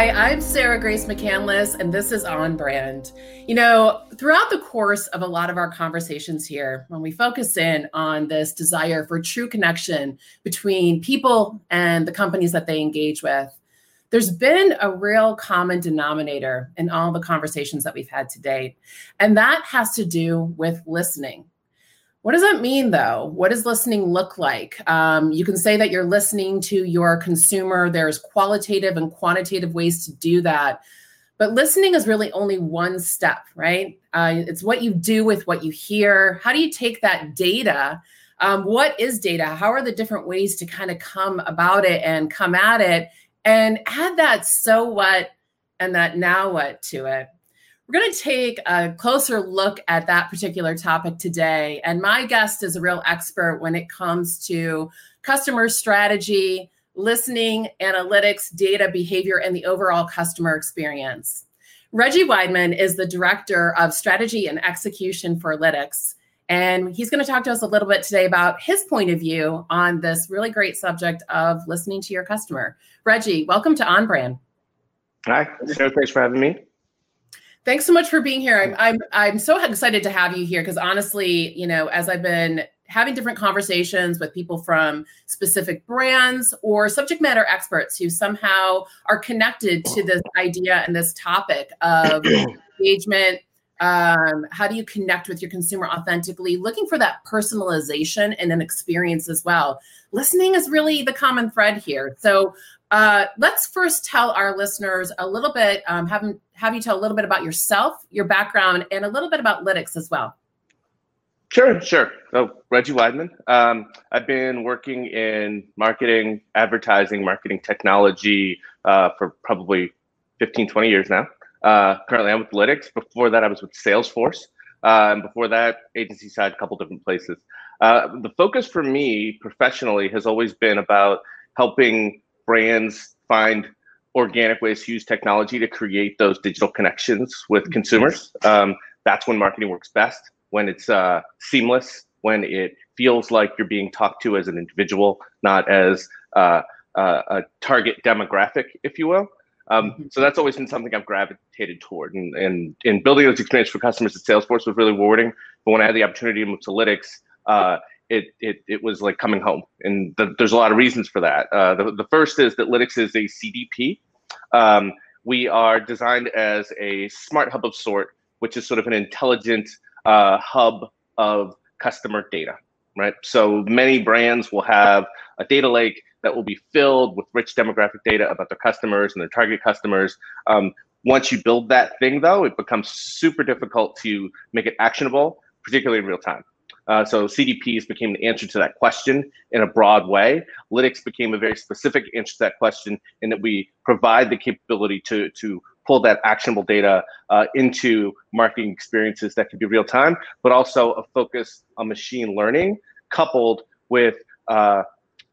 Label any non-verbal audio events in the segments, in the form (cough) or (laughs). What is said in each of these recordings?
Hi, I'm Sarah Grace McCandless, and this is On Brand. You know, throughout the course of a lot of our conversations here, when we focus in on this desire for true connection between people and the companies that they engage with, there's been a real common denominator in all the conversations that we've had to date, and that has to do with listening. What does that mean, though? What does listening look like? Um, you can say that you're listening to your consumer. There's qualitative and quantitative ways to do that. But listening is really only one step, right? Uh, it's what you do with what you hear. How do you take that data? Um, what is data? How are the different ways to kind of come about it and come at it and add that so what and that now what to it? We're going to take a closer look at that particular topic today. And my guest is a real expert when it comes to customer strategy, listening, analytics, data, behavior, and the overall customer experience. Reggie Weidman is the director of strategy and execution for Lytics. And he's going to talk to us a little bit today about his point of view on this really great subject of listening to your customer. Reggie, welcome to On Brand. Hi, thanks for having me. Thanks so much for being here. I'm I'm I'm so excited to have you here because honestly, you know, as I've been having different conversations with people from specific brands or subject matter experts who somehow are connected to this idea and this topic of (clears throat) engagement um, how do you connect with your consumer authentically? Looking for that personalization and an experience as well. Listening is really the common thread here. So uh, let's first tell our listeners a little bit um, have, have you tell a little bit about yourself your background and a little bit about lytics as well Sure, sure. So, Reggie Weidman. Um, I've been working in marketing, advertising, marketing technology uh, for probably 15, 20 years now. Uh, currently, I'm with Lytics. Before that, I was with Salesforce. Uh, and before that, agency side, a couple different places. Uh, the focus for me professionally has always been about helping brands find organic ways to use technology to create those digital connections with consumers. Um, that's when marketing works best, when it's uh, seamless, when it feels like you're being talked to as an individual, not as uh, uh, a target demographic, if you will. Um, mm-hmm. so that's always been something I've gravitated toward, and and, and building those experiences for customers at Salesforce was really rewarding. But when I had the opportunity to move to Lytics, uh, it, it it was like coming home, and the, there's a lot of reasons for that. Uh, the, the first is that Lytics is a CDP. Um, we are designed as a smart hub of sort, which is sort of an intelligent uh, hub of customer data, right? So many brands will have a data lake that will be filled with rich demographic data about their customers and their target customers. Um, once you build that thing, though, it becomes super difficult to make it actionable, particularly in real time. Uh, so CDPs became the answer to that question in a broad way. Lytics became a very specific answer to that question in that we provide the capability to, to pull that actionable data uh, into marketing experiences that can be real time, but also a focus on machine learning coupled with uh,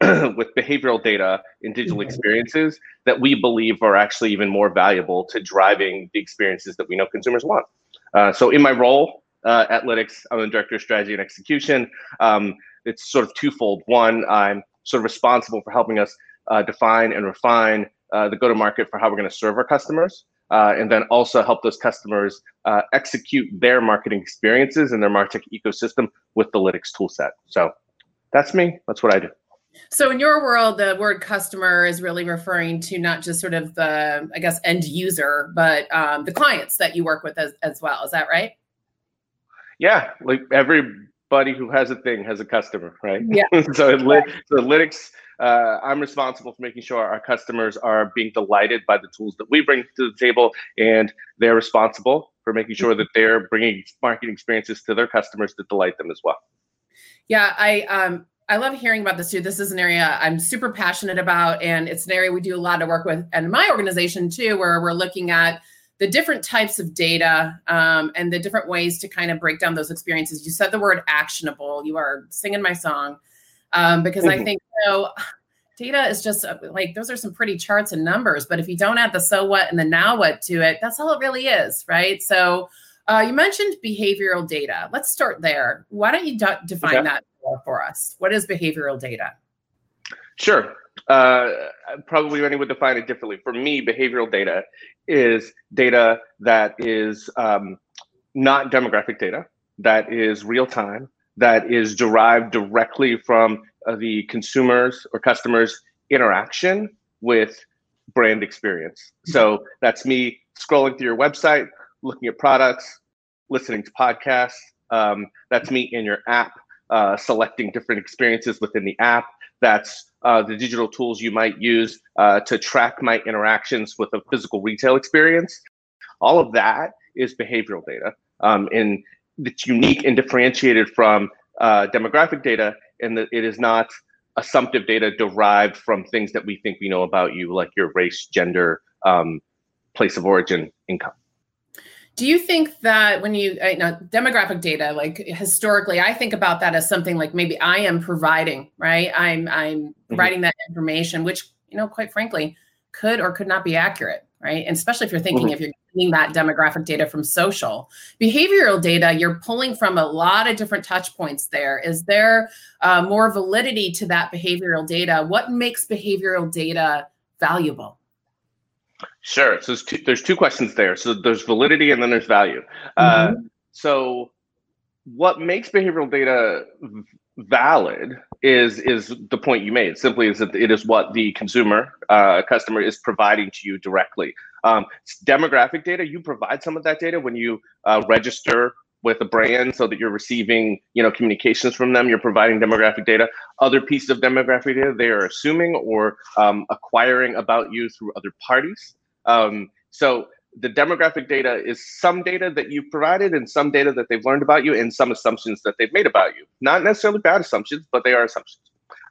(clears throat) with behavioral data in digital mm-hmm. experiences that we believe are actually even more valuable to driving the experiences that we know consumers want. Uh, so in my role uh, at Lytics, I'm the director of strategy and execution. Um, it's sort of twofold. One, I'm sort of responsible for helping us uh, define and refine uh, the go-to-market for how we're going to serve our customers. Uh, and then also help those customers uh, execute their marketing experiences and their martech ecosystem with the Lytics toolset. So that's me. That's what I do. So in your world, the word customer is really referring to not just sort of the, I guess, end user, but um, the clients that you work with as, as well. Is that right? Yeah, like everybody who has a thing has a customer, right? Yeah. (laughs) so, right. so Lytics, uh, I'm responsible for making sure our customers are being delighted by the tools that we bring to the table, and they're responsible for making sure that they're bringing marketing experiences to their customers to delight them as well. Yeah, I um, I love hearing about this too. This is an area I'm super passionate about, and it's an area we do a lot of work with, and my organization too, where we're looking at the different types of data um, and the different ways to kind of break down those experiences. You said the word actionable. You are singing my song um, because mm-hmm. I think you know data is just uh, like those are some pretty charts and numbers, but if you don't add the so what and the now what to it, that's all it really is, right? So. Uh, you mentioned behavioral data. Let's start there. Why don't you define okay. that for us? What is behavioral data? Sure. uh, probably many would define it differently. For me, behavioral data is data that is um, not demographic data, that is real time, that is derived directly from uh, the consumers or customers' interaction with brand experience. So that's me scrolling through your website, looking at products, listening to podcasts. Um, that's me in your app, uh, selecting different experiences within the app. That's uh, the digital tools you might use uh, to track my interactions with a physical retail experience. All of that is behavioral data. Um, and it's unique and differentiated from uh, demographic data and that it is not assumptive data derived from things that we think we know about you, like your race, gender, um, place of origin, income. Do you think that when you, you know, demographic data, like historically, I think about that as something like maybe I am providing, right? I'm I'm mm-hmm. providing that information, which you know, quite frankly, could or could not be accurate, right? And especially if you're thinking mm-hmm. if you're getting that demographic data from social, behavioral data, you're pulling from a lot of different touch points. There is there uh, more validity to that behavioral data. What makes behavioral data valuable? Sure. So there's two, there's two questions there. So there's validity and then there's value. Uh, mm-hmm. Uh, so what makes behavioral data valid is is the point you made. Simply is that it is what the consumer uh, customer is providing to you directly. Um, demographic data, you provide some of that data when you uh, register with a brand so that you're receiving you know communications from them you're providing demographic data. Other pieces of demographic data they are assuming or um, acquiring about you through other parties. Um, so the demographic data is some data that you've provided and some data that they've learned about you and some assumptions that they've made about you. Not necessarily bad assumptions but they are assumptions.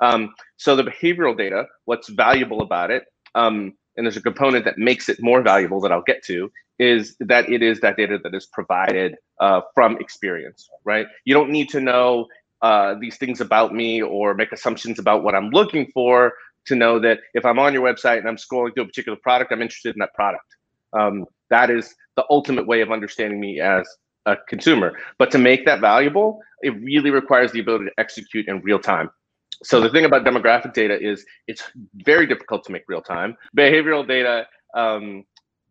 Um, so the behavioral data what's valuable about it um, and there's a component that makes it more valuable that I'll get to, is that it is that data that is provided uh, from experience, right? You don't need to know uh, these things about me or make assumptions about what I'm looking for to know that if I'm on your website and I'm scrolling through a particular product, I'm interested in that product. Um, that is the ultimate way of understanding me as a consumer. But to make that valuable, it really requires the ability to execute in real time. So the thing about demographic data is it's very difficult to make real time. Behavioral data um,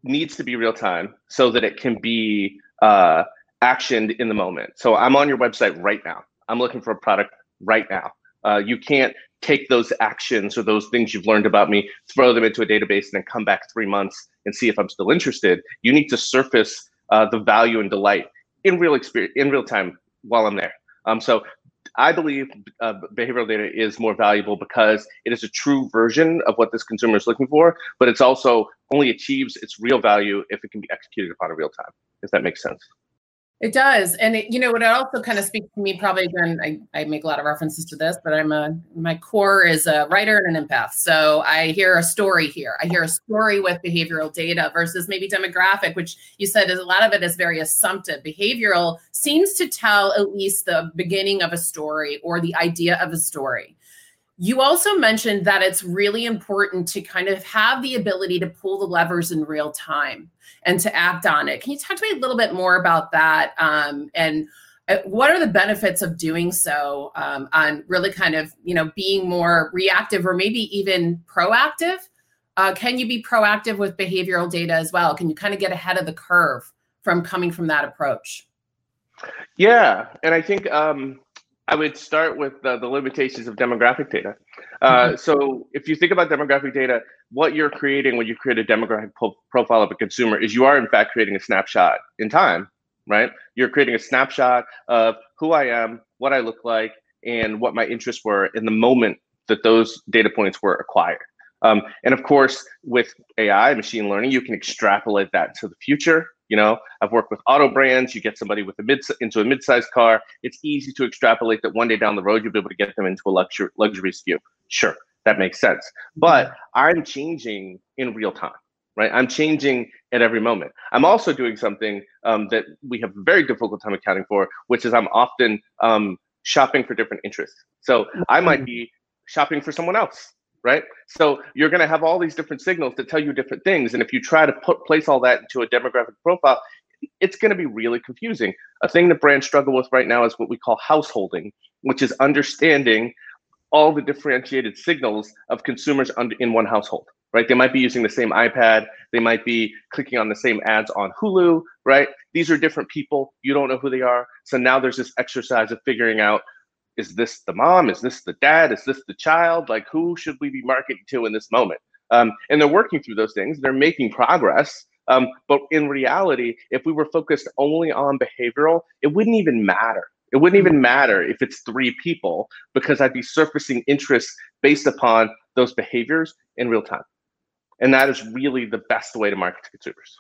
needs to be real time so that it can be uh, actioned in the moment. So I'm on your website right now. I'm looking for a product right now. Uh, you can't take those actions or those things you've learned about me, throw them into a database, and then come back three months and see if I'm still interested. You need to surface uh, the value and delight in real experience, in real time while I'm there. Um, so I believe uh, behavioral data is more valuable because it is a true version of what this consumer is looking for, but it's also only achieves its real value if it can be executed upon in real time, if that makes sense. It does. And it, you know, what it also kind of speaks to me, probably again, I, I make a lot of references to this, but I'm a, my core is a writer and an empath. So I hear a story here. I hear a story with behavioral data versus maybe demographic, which you said is a lot of it is very assumptive. Behavioral seems to tell at least the beginning of a story or the idea of a story. You also mentioned that it's really important to kind of have the ability to pull the levers in real time and to act on it. Can you talk to me a little bit more about that? Um, and uh, what are the benefits of doing so um, on really kind of, you know, being more reactive or maybe even proactive? Uh, can you be proactive with behavioral data as well? Can you kind of get ahead of the curve from coming from that approach? Yeah. And I think, um, I would start with the, the limitations of demographic data. Uh, mm-hmm. So, if you think about demographic data, what you're creating when you create a demographic po- profile of a consumer is you are, in fact, creating a snapshot in time, right? You're creating a snapshot of who I am, what I look like, and what my interests were in the moment that those data points were acquired. Um, and of course, with AI, machine learning, you can extrapolate that to the future you know, I've worked with auto brands. You get somebody with a mid into a mid-sized car. It's easy to extrapolate that one day down the road you'll be able to get them into a luxury luxury SKU. Sure, that makes sense. But I'm changing in real time, right? I'm changing at every moment. I'm also doing something um, that we have a very difficult time accounting for, which is I'm often um, shopping for different interests. So I might be shopping for someone else right? So you're going to have all these different signals that tell you different things. And if you try to put place all that into a demographic profile, it's going to be really confusing. A thing that brands struggle with right now is what we call householding, which is understanding all the differentiated signals of consumers in one household right? They might be using the same iPad. They might be clicking on the same ads on Hulu, right? These are different people. You don't know who they are. So now there's this exercise of figuring out is this the mom? Is this the dad? Is this the child? Like, who should we be marketing to in this moment? Um, and they're working through those things. They're making progress. Um, but in reality, if we were focused only on behavioral, it wouldn't even matter. It wouldn't even matter if it's three people because I'd be surfacing interest based upon those behaviors in real time. And that is really the best way to market to consumers.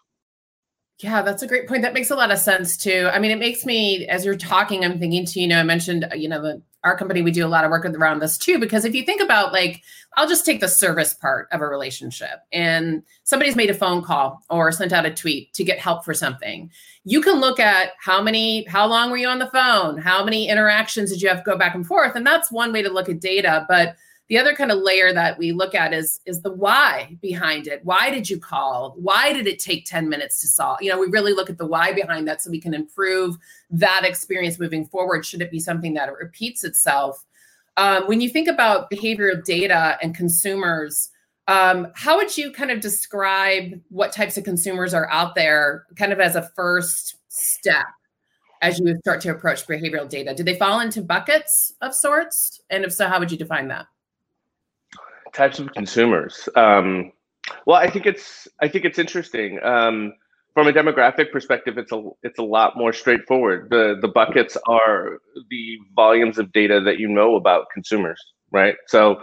Yeah, that's a great point. That makes a lot of sense too. I mean, it makes me, as you're talking, I'm thinking to, you know, I mentioned, uh, you know, the, our company, we do a lot of work around this too, because if you think about like, I'll just take the service part of a relationship and somebody's made a phone call or sent out a tweet to get help for something. You can look at how many, how long were you on the phone? How many interactions did you have to go back and forth? And that's one way to look at data. But the other kind of layer that we look at is is the why behind it. Why did you call? Why did it take 10 minutes to solve? You know we really look at the why behind that so we can improve that experience moving forward should it be something that repeats itself. Um, when you think about behavioral data and consumers um, how would you kind of describe what types of consumers are out there kind of as a first step as you start to approach behavioral data? Do they fall into buckets of sorts? And if so how would you define that types of consumers. Um, well, I think it's I think it's interesting. Um, from a demographic perspective, it's a it's a lot more straightforward. The the buckets are the volumes of data that you know about consumers, right? So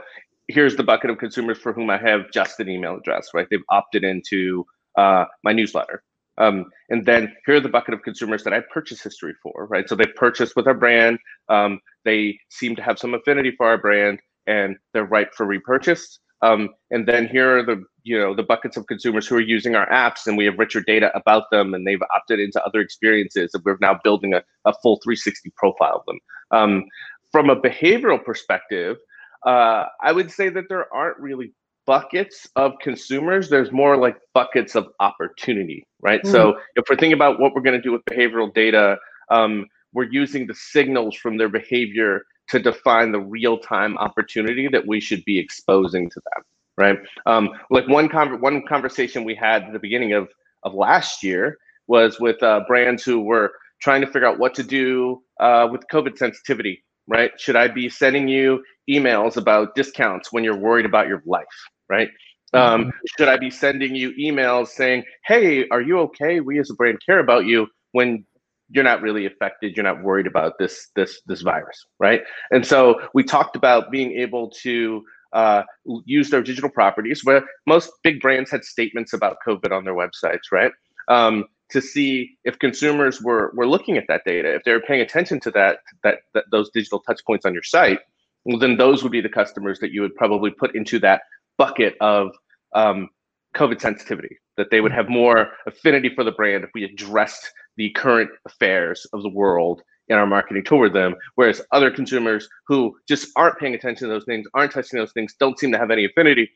here's the bucket of consumers for whom I have just an email address, right? They've opted into uh, my newsletter. Um, and then here are the bucket of consumers that I purchase history for, right? So they purchased with our brand. Um, they seem to have some affinity for our brand and they're ripe for repurchase. Um, and then here are the you know the buckets of consumers who are using our apps, and we have richer data about them, and they've opted into other experiences. And we're now building a, a full 360 profile of them. Um, from a behavioral perspective, uh, I would say that there aren't really buckets of consumers. There's more like buckets of opportunity, right? Mm. So if we're thinking about what we're going to do with behavioral data, um, we're using the signals from their behavior to define the real time opportunity that we should be exposing to them, right? Um, like one con- one conversation we had at the beginning of of last year was with uh, brands who were trying to figure out what to do uh, with COVID sensitivity, right? Should I be sending you emails about discounts when you're worried about your life, right? Um, mm-hmm. should I be sending you emails saying, "Hey, are you okay? We as a brand care about you." When you're not really affected you're not worried about this this this virus right? And so we talked about being able to uh, use their digital properties where most big brands had statements about covid on their websites right? Um, to see if consumers were were looking at that data if they were paying attention to that that, that those digital touch points on your site well, then those would be the customers that you would probably put into that bucket of um, covid sensitivity that they would have more affinity for the brand if we addressed the current affairs of the world in our marketing toward them. Whereas other consumers who just aren't paying attention to those things, aren't touching those things, don't seem to have any affinity.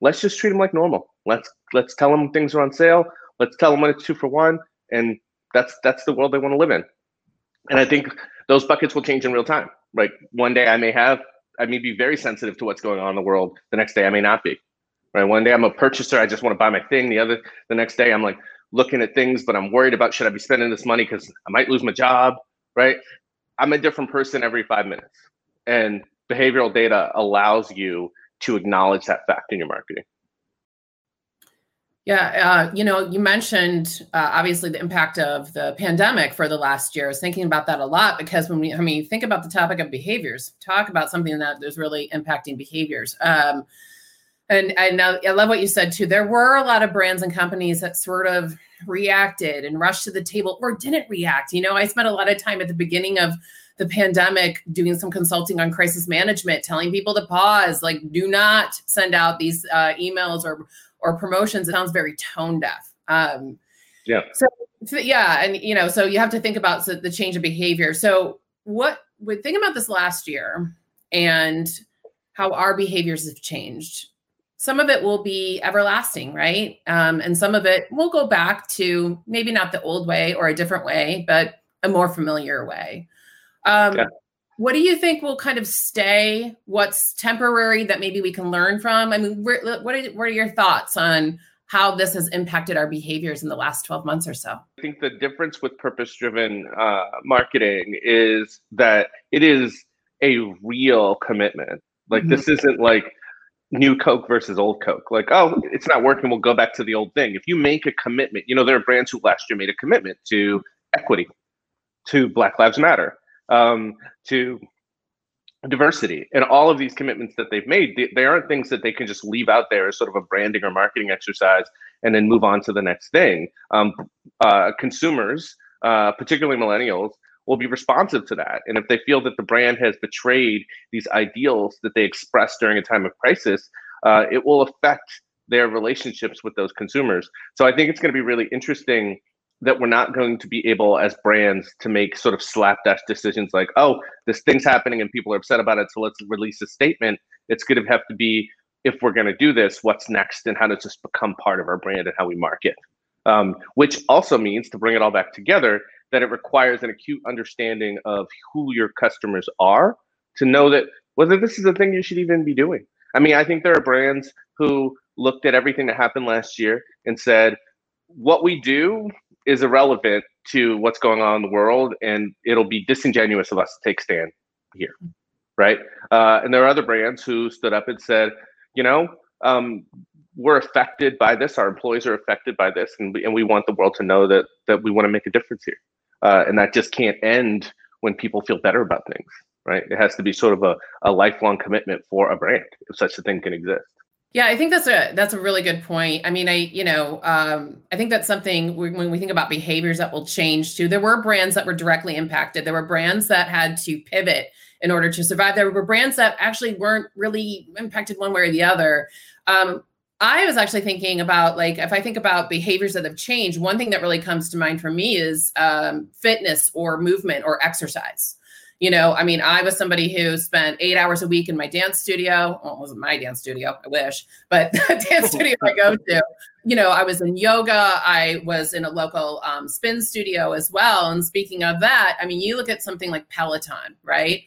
Let's just treat them like normal. Let's let's tell them things are on sale. Let's tell them when it's two for one, and that's that's the world they want to live in. And I think those buckets will change in real time. Like one day I may have, I may be very sensitive to what's going on in the world. The next day I may not be. Right. One day I'm a purchaser. I just want to buy my thing. The other, the next day I'm like, looking at things, but I'm worried about should I be spending this money because I might lose my job, right? I'm a different person every five minutes. And behavioral data allows you to acknowledge that fact in your marketing. Yeah, uh, you know, you mentioned uh, obviously the impact of the pandemic for the last year. I was thinking about that a lot because when we, I mean, think about the topic of behaviors, talk about something that is really impacting behaviors. Um, and I know I love what you said too. There were a lot of brands and companies that sort of reacted and rushed to the table or didn't react. You know, I spent a lot of time at the beginning of the pandemic doing some consulting on crisis management, telling people to pause, like do not send out these uh, emails or or promotions. It sounds very tone deaf. Um, yeah. So, so yeah, and you know, so you have to think about the change of behavior. So what we think about this last year and how our behaviors have changed some of it will be everlasting, right? Um, and some of it will go back to maybe not the old way or a different way, but a more familiar way. Um, yeah. what do you think will kind of stay? What's temporary that maybe we can learn from? I mean, what are, what are your thoughts on how this has impacted our behaviors in the last 12 months or so? I think the difference with purpose driven uh, marketing is that it is a real commitment. Like, mm-hmm. this isn't like new Coke versus old Coke. Like, oh, it's not working. We'll go back to the old thing. If you make a commitment, you know, there are brands who last year made a commitment to equity, to Black Lives Matter, um, to diversity and all of these commitments that they've made they, they, aren't things that they can just leave out there as sort of a branding or marketing exercise and then move on to the next thing um, uh, consumers uh, particularly millennials will be responsive to that and if they feel that the brand has betrayed these ideals that they expressed during a time of crisis uh, it will affect their relationships with those consumers so i think it's going to be really interesting that we're not going to be able as brands to make sort of slapdash decisions like, oh, this thing's happening and people are upset about it, so let's release a statement. It's going to have to be, if we're going to do this, what's next and how to just become part of our brand and how we market. Um, which also means to bring it all back together that it requires an acute understanding of who your customers are to know that whether this is a thing you should even be doing. I mean, I think there are brands who looked at everything that happened last year and said, what we do is irrelevant to what's going on in the world, and it'll be disingenuous of us to take stand here, right? Uh, and there are other brands who stood up and said, you know, um, we're affected by this. Our employees are affected by this, and we, and we want the world to know that that we want to make a difference here, uh, and that just can't end when people feel better about things, right? It has to be sort of a, a lifelong commitment for a brand if such a thing can exist. Yeah, I think that's a that's a really good point. I mean, I you know um, I think that's something when we think about behaviors that will change too. There were brands that were directly impacted. There were brands that had to pivot in order to survive. There were brands that actually weren't really impacted one way or the other. Um, I was actually thinking about like if I think about behaviors that have changed, one thing that really comes to mind for me is um, fitness or movement or exercise you know, I mean, I was somebody who spent eight hours a week in my dance studio. Well, it wasn't my dance studio, I wish, but (laughs) the dance studio I go to, you know, I was in yoga. I was in a local um, spin studio as well. And speaking of that, I mean, you look at something like Peloton, right?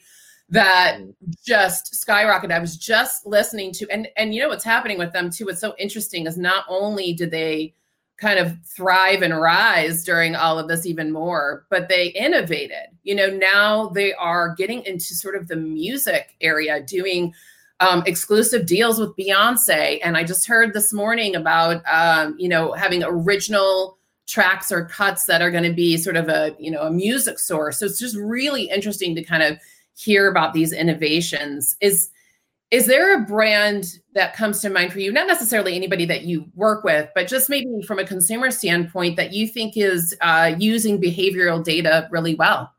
That mm. just skyrocketed. I was just listening to, and and you know what's happening with them too. What's so interesting is not only did they kind of thrive and rise during all of this even more but they innovated you know now they are getting into sort of the music area doing um, exclusive deals with beyonce and i just heard this morning about um, you know having original tracks or cuts that are going to be sort of a you know a music source so it's just really interesting to kind of hear about these innovations. Is is there a brand that comes to mind for you? Not necessarily anybody that you work with but just maybe from a consumer standpoint that you think is uh, using behavioral data really well?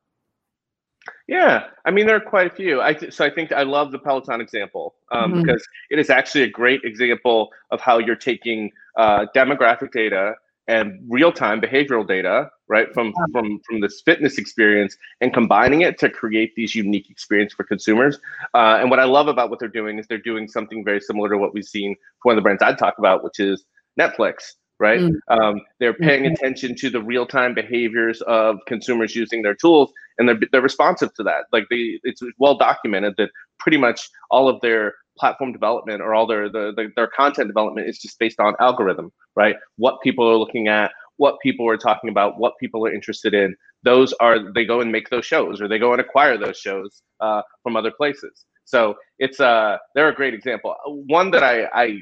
Yeah i mean there are quite a few. I th- so i think i love the peloton example um, mm-hmm. because it is actually a great example of how you're taking uh, demographic data and real-time behavioral data right from from from this fitness experience and combining it to create these unique experience for consumers uh, and what i love about what they're doing is they're doing something very similar to what we've seen for one of the brands i'd talk about which is netflix right mm. um, they're paying mm-hmm. attention to the real-time behaviors of consumers using their tools and they're, they're responsive to that like they it's well documented that pretty much all of their platform development or all their the, the, their content development is just based on algorithm, right? What people are looking at, what people are talking about, what people are interested in. Those are they go and make those shows, or they go and acquire those shows uh, from other places. So it's uh they're a great example. One that I I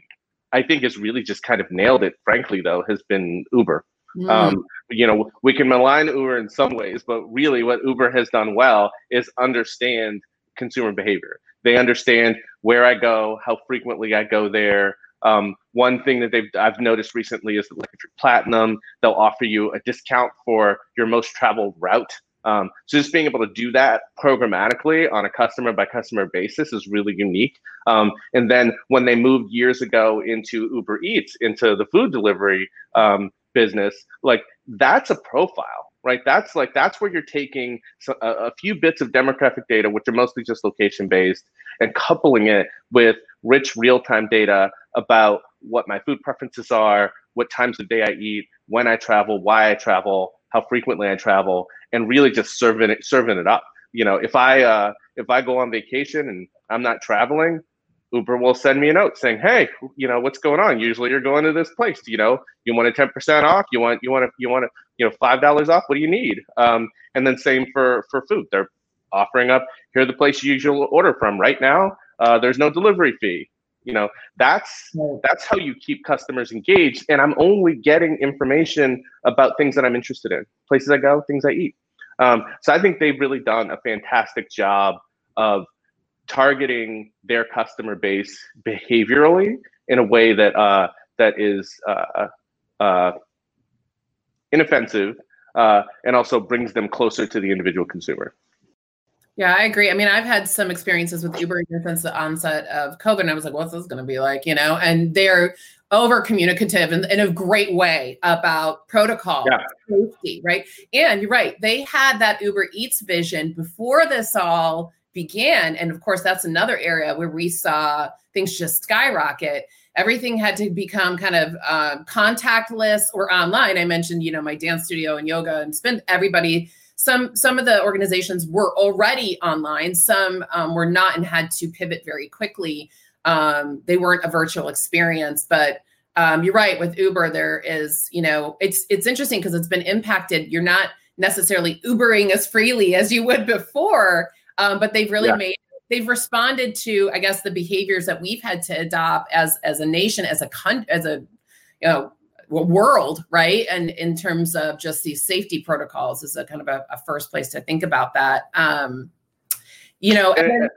I think has really just kind of nailed it. Frankly, though, has been Uber. Mm. Um, you know, we can malign Uber in some ways, but really, what Uber has done well is understand consumer behavior. They understand where I go, how frequently I go there. Um, one thing that they've I've noticed recently is that like if you're platinum, they'll offer you a discount for your most traveled route. Um, so just being able to do that programmatically on a customer by customer basis is really unique. Um, and then when they moved years ago into Uber Eats, into the food delivery um, business, like that's a profile right? That's like that's where you're taking a, a few bits of demographic data, which are mostly just location based, and coupling it with rich real time data about what my food preferences are, what times of day I eat, when I travel, why I travel, how frequently I travel, and really just serving it serving it up. You know, if I uh, if I go on vacation and I'm not traveling, Uber will send me a note saying, "Hey, you know what's going on? Usually you're going to this place. You know, you want a ten percent off? You want you want to you want to you know five dollars off? What do you need?" Um, and then same for for food. They're offering up here the place you usually order from right now. Uh, there's no delivery fee. You know, that's that's how you keep customers engaged. And I'm only getting information about things that I'm interested in, places I go, things I eat. Um, so I think they've really done a fantastic job of targeting their customer base behaviorally in a way that uh, that is uh, uh, inoffensive uh, and also brings them closer to the individual consumer. Yeah, I agree. I mean, I've had some experiences with Uber since the onset of COVID, and I was like, "What's this going to be like?" You know, and they're over communicative in, in, a great way about protocol yeah. safety, right? And you're right; they had that Uber Eats vision before this all began. And of course, that's another area where we saw things just skyrocket. Everything had to become kind of uh, contactless or online. I mentioned, you know, my dance studio and yoga and spend everybody. Some some of the organizations were already online. Some um, were not and had to pivot very quickly. Um, they weren't a virtual experience, but um, you're right with Uber. There is, you know, it's it's interesting because it's been impacted. You're not necessarily Ubering as freely as you would before um, but they've really yeah. made they've responded to i guess the behaviors that we've had to adopt as as a nation as a con as a you know world right and in terms of just these safety protocols is a kind of a, a first place to think about that um you know and then,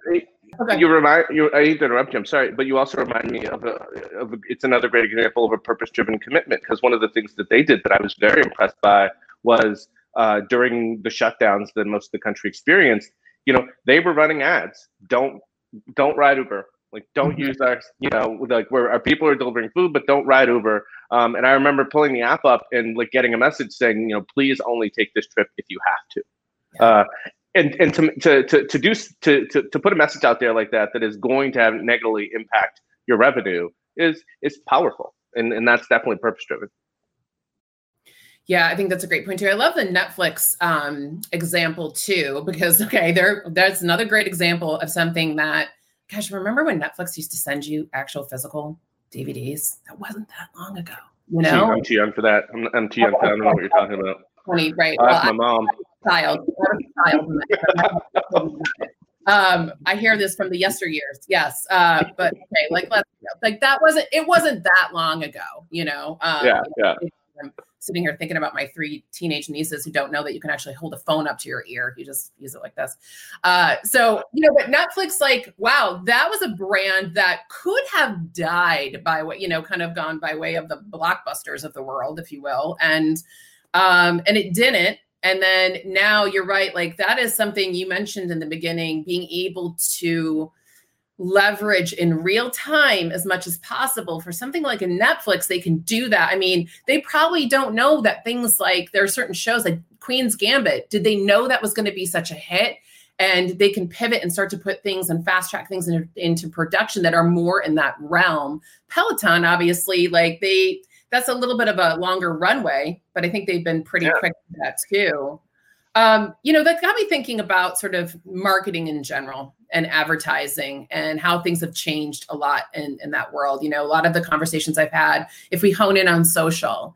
okay. you remind you i need to interrupt you i'm sorry but you also remind me of a, of a it's another great example of a purpose driven commitment because one of the things that they did that i was very impressed by was uh, during the shutdowns that most of the country experienced you know, they were running ads. Don't don't ride Uber. Like don't mm-hmm. use our, you know, like where our people are delivering food, but don't ride Uber. Um, and I remember pulling the app up and like getting a message saying, you know, please only take this trip if you have to. Yeah. Uh, and and to, to to to do to, to to put a message out there like that that is going to have negatively impact your revenue is is powerful, and and that's definitely purpose driven. Yeah, I think that's a great point too. I love the Netflix um, example too, because (laughs) okay, there that's another great example of something that, gosh, remember when Netflix used to send you actual physical DVDs? That wasn't that long ago. You know, I'm too young for that. I'm, I'm too young. For, I don't know what you're talking about. Twenty, right? well, my mom. Child, child. (laughs) um, I hear this from the yesteryears. Yes, uh, but okay, like let's like that wasn't it wasn't that long ago. You know. Um, yeah, yeah. I'm sitting here thinking about my three teenage nieces who don't know that you can actually hold a phone up to your ear. You just use it like this. Uh, so, you know, but Netflix, like, wow, that was a brand that could have died by what, you know, kind of gone by way of the blockbusters of the world, if you will. And, um, and it didn't. And then now you're right. Like that is something you mentioned in the beginning, being able to, leverage in real time as much as possible. For something like a Netflix they can do that. I mean they probably don't know that things like there are certain shows like Queen's Gambit. Did they know that was going to be such a hit? And they can pivot and start to put things and fast track things in, into production that are more in that realm. Peloton obviously like they that's a little bit of a longer runway but I think they've been pretty yeah. quick with that too. Um, you know, that got me thinking about sort of marketing in general and advertising and how things have changed a lot in, in that world. You know, a lot of the conversations I've had, if we hone in on social,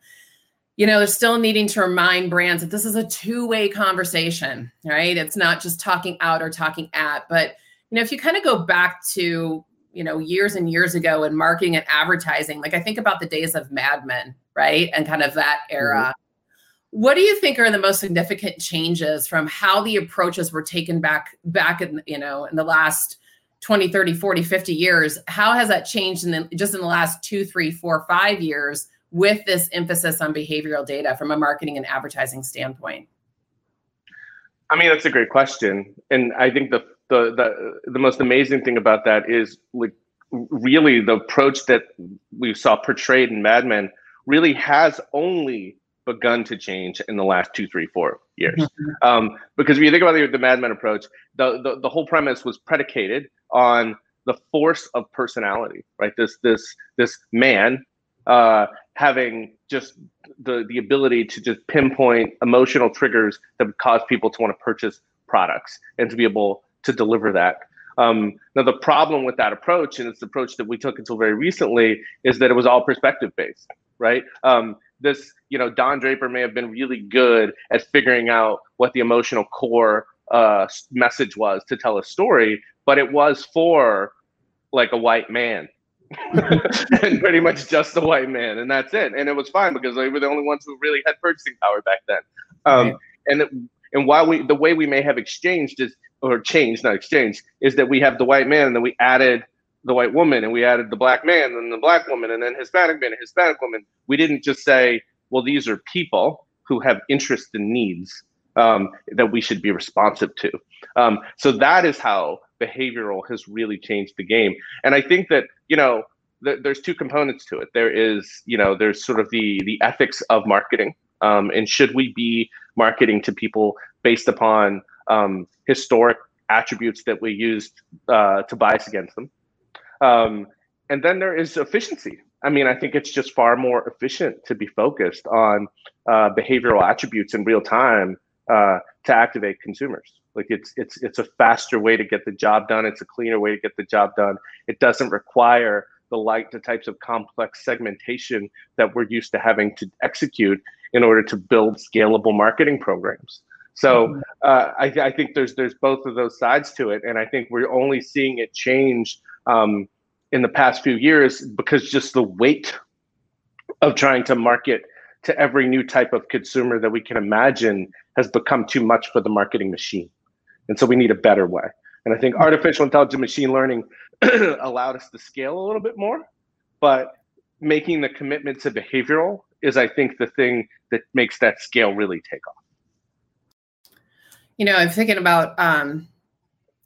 you know, they're still needing to remind brands that this is a two-way conversation, right? It's not just talking out or talking at, but you know, if you kind of go back to, you know, years and years ago in marketing and advertising, like I think about the days of Mad Men, right? And kind of that era. Mm-hmm what do you think are the most significant changes from how the approaches were taken back back in you know in the last 20 30 40 50 years? How has that changed in the, just in the last two three four five years with this emphasis on behavioral data from a marketing and advertising standpoint? I mean that's a great question. And i think the the the, the most amazing thing about that is like really the approach that we saw portrayed in mad men really has only begun to change in the last two, three, four years. Mm-hmm. Um, because when you think about the, the Mad Men approach, the, the, the whole premise was predicated on the force of personality, right? This this this man uh, having just the the ability to just pinpoint emotional triggers that would cause people to want to purchase products and to be able to deliver that. Um, now, the problem with that approach, and it's the approach that we took until very recently, is that it was all perspective based, right? Um, this, you know, Don Draper may have been really good at figuring out what the emotional core uh, message was to tell a story, but it was for like a white man. (laughs) and pretty much just a white man, and that's it. And it was fine because they were the only ones who really had purchasing power back then. Um, right. And it, and while we the way we may have exchanged is or changed, not exchanged, is that we have the white man and then we added the white woman and we added the black man and the black woman and then Hispanic man and Hispanic woman. We didn't just say, well, these are people who have interests and needs um, that we should be responsive to. Um, so that is how behavioral has really changed the game. And I think that, you know, th- there's two components to it. There is, you know, there's sort of the the ethics of marketing. Um, and should we be marketing to people based upon um, historic attributes that we used uh, to bias against them? Um, and then there is efficiency. I mean, I think it's just far more efficient to be focused on uh, behavioral attributes in real time uh, to activate consumers. Like it's it's it's a faster way to get the job done. It's a cleaner way to get the job done. It doesn't require the like the types of complex segmentation that we're used to having to execute in order to build scalable marketing programs. So mm-hmm. uh, I, I, think there's there's both of those sides to it, and I think we're only seeing it change um, in the past few years because just the weight of trying to market to every new type of consumer that we can imagine has become too much for the marketing machine. And so we need a better way. And I think artificial intelligence machine learning (clears throat) allowed us to scale a little bit more, but making the commitment to behavioral is, I think, the thing that makes that scale really take off. You know, I'm thinking about um,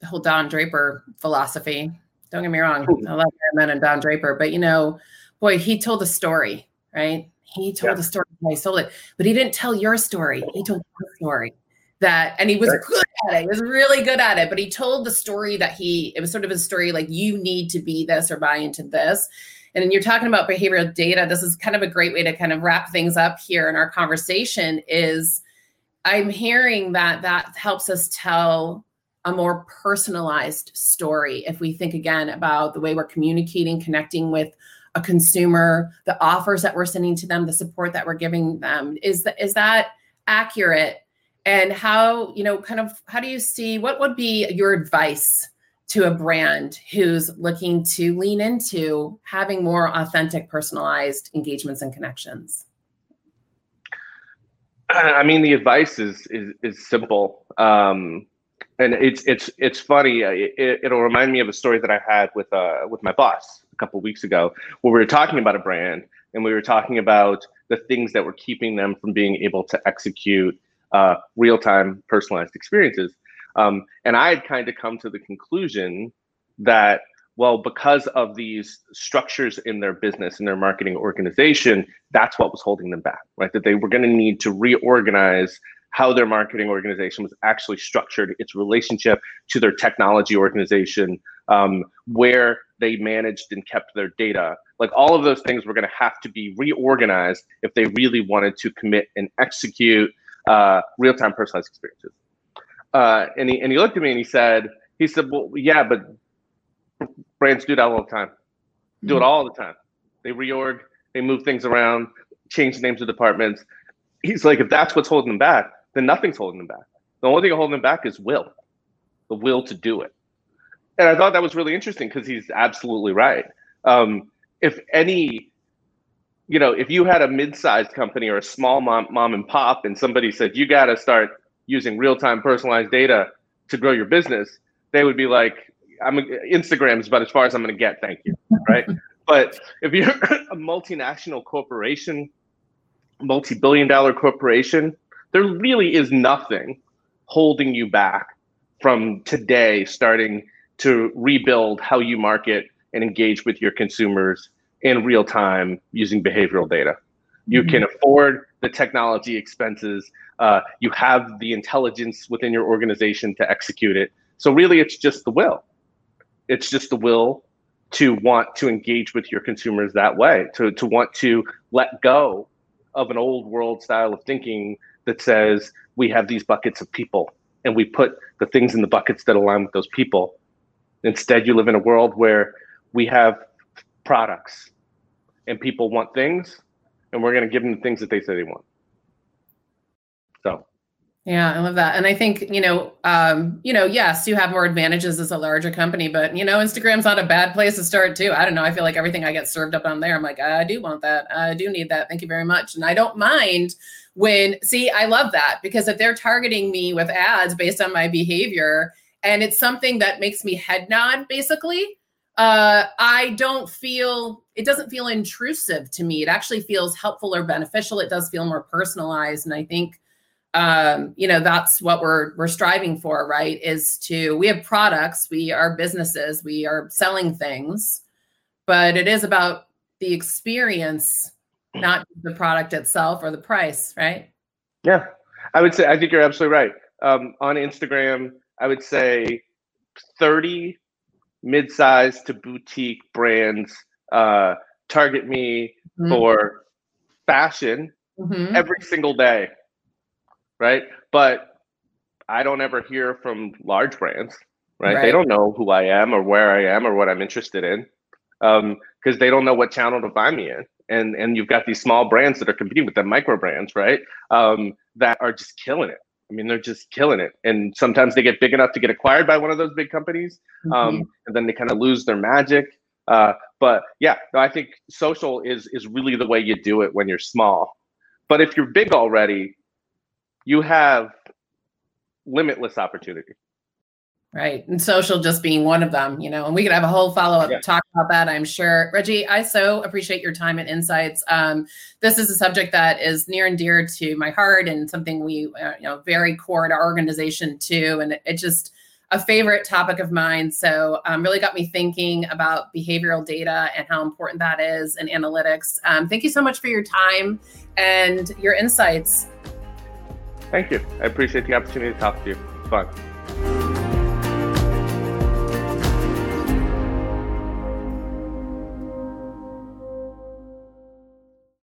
the whole Don Draper philosophy. Don't get me wrong, I love men and Don Draper, but you know, boy, he told a story, right? He told yeah. the story I sold it, but he didn't tell your story. He told your story that, and he was good at it. He was really good at it, but he told the story that he, it was sort of a story like you need to be this or buy into this. And then you're talking about behavioral data. This is kind of a great way to kind of wrap things up here in our conversation is I'm hearing that that helps us tell a more personalized story if we think again about the way we're communicating, connecting with a consumer, the offers that we're sending to them, the support that we're giving them. Is that is that accurate? And how, you know, kind of how do you see what would be your advice to a brand who's looking to lean into having more authentic, personalized engagements and connections? I mean, the advice is is, is simple, um, and it's it's it's funny. It, will remind me of a story that I had with uh, with my boss a couple weeks ago, where we were talking about a brand and we were talking about the things that were keeping them from being able to execute uh, real time personalized experiences. Um, and I had kind of come to the conclusion that, well, because of these structures in their business and their marketing organization, that's what was holding them back, right? That they were going to need to reorganize how their marketing organization was actually structured, its relationship to their technology organization, um, where they managed and kept their data. Like all of those things were going to have to be reorganized if they really wanted to commit and execute uh, real-time personalized experiences. Uh, and he and he looked at me and he said, he said, well, yeah, but brands do that all the time. Do mm-hmm. it all the time. They reorg, they move things around, change the names of departments. He's like, if that's what's holding them back, then nothing's holding them back. The only thing holding them back is will, the will to do it and I thought that was really interesting because he's absolutely right. Um, if any, you know, if you had a mid-sized company or a small mom, mom and pop, and somebody said you got to start using real-time personalized data to grow your business, they would be like, "I'm Instagram's about as far as I'm going to get, thank you." Right? (laughs) but if you're (laughs) a multinational corporation, multi-billion-dollar corporation, there really is nothing holding you back from today starting to rebuild how you market and engage with your consumers in real time using behavioral data. You mm-hmm. can afford the technology expenses. Uh, you have the intelligence within your organization to execute it. So really, it's just the will. It's just the will to want to engage with your consumers that way, to, to want to let go of an old world style of thinking that says we have these buckets of people and we put the things in the buckets that align with those people. Instead, you live in a world where we have products and people want things and we're going to give them the things that they say they want. So yeah, I love that. And I think, you know, um, you know, yes, you have more advantages as a larger company, but you know, Instagram's not a bad place to start too. I don't know. I feel like everything I get served up on there, I'm like, I do want that. I do need that. Thank you very much. And I don't mind when see, I love that because if they're targeting me with ads based on my behavior and it's something that makes me head nod basically, uh, I don't feel it doesn't feel intrusive to me. It actually feels helpful or beneficial. It does feel more personalized. And I think um, you know that's what we're we're striving for right is to we have products we are businesses we are selling things but it is about the experience not the product itself or the price right yeah i would say i think you're absolutely right um, on instagram i would say 30 mid-sized to boutique brands uh, target me mm-hmm. for fashion mm-hmm. every single day right? But I don't ever hear from large brands, right? right. They don't know who I am or where I am or what I'm interested in because um, they don't know what channel to find me in. And and you've got these small brands that are competing with the micro brands, right? Um, that are just killing it. I mean, they're just killing it. And sometimes they get big enough to get acquired by one of those big companies, um, mm-hmm. and then they kind of lose their magic. Uh, but yeah, no, I think social is is really the way you do it when you're small. But if you're big already, you have limitless opportunity. Right. And social just being one of them, you know, and we could have a whole follow up yeah. talk about that, I'm sure. Reggie, I so appreciate your time and insights. Um, this is a subject that is near and dear to my heart and something we, uh, you know, very core to our organization too. And it, it just, a favorite topic of mine. So um, really got me thinking about behavioral data and how important that is and analytics. Um, thank you so much for your time and your insights. Thank you. I appreciate the opportunity to talk to you. It's fun.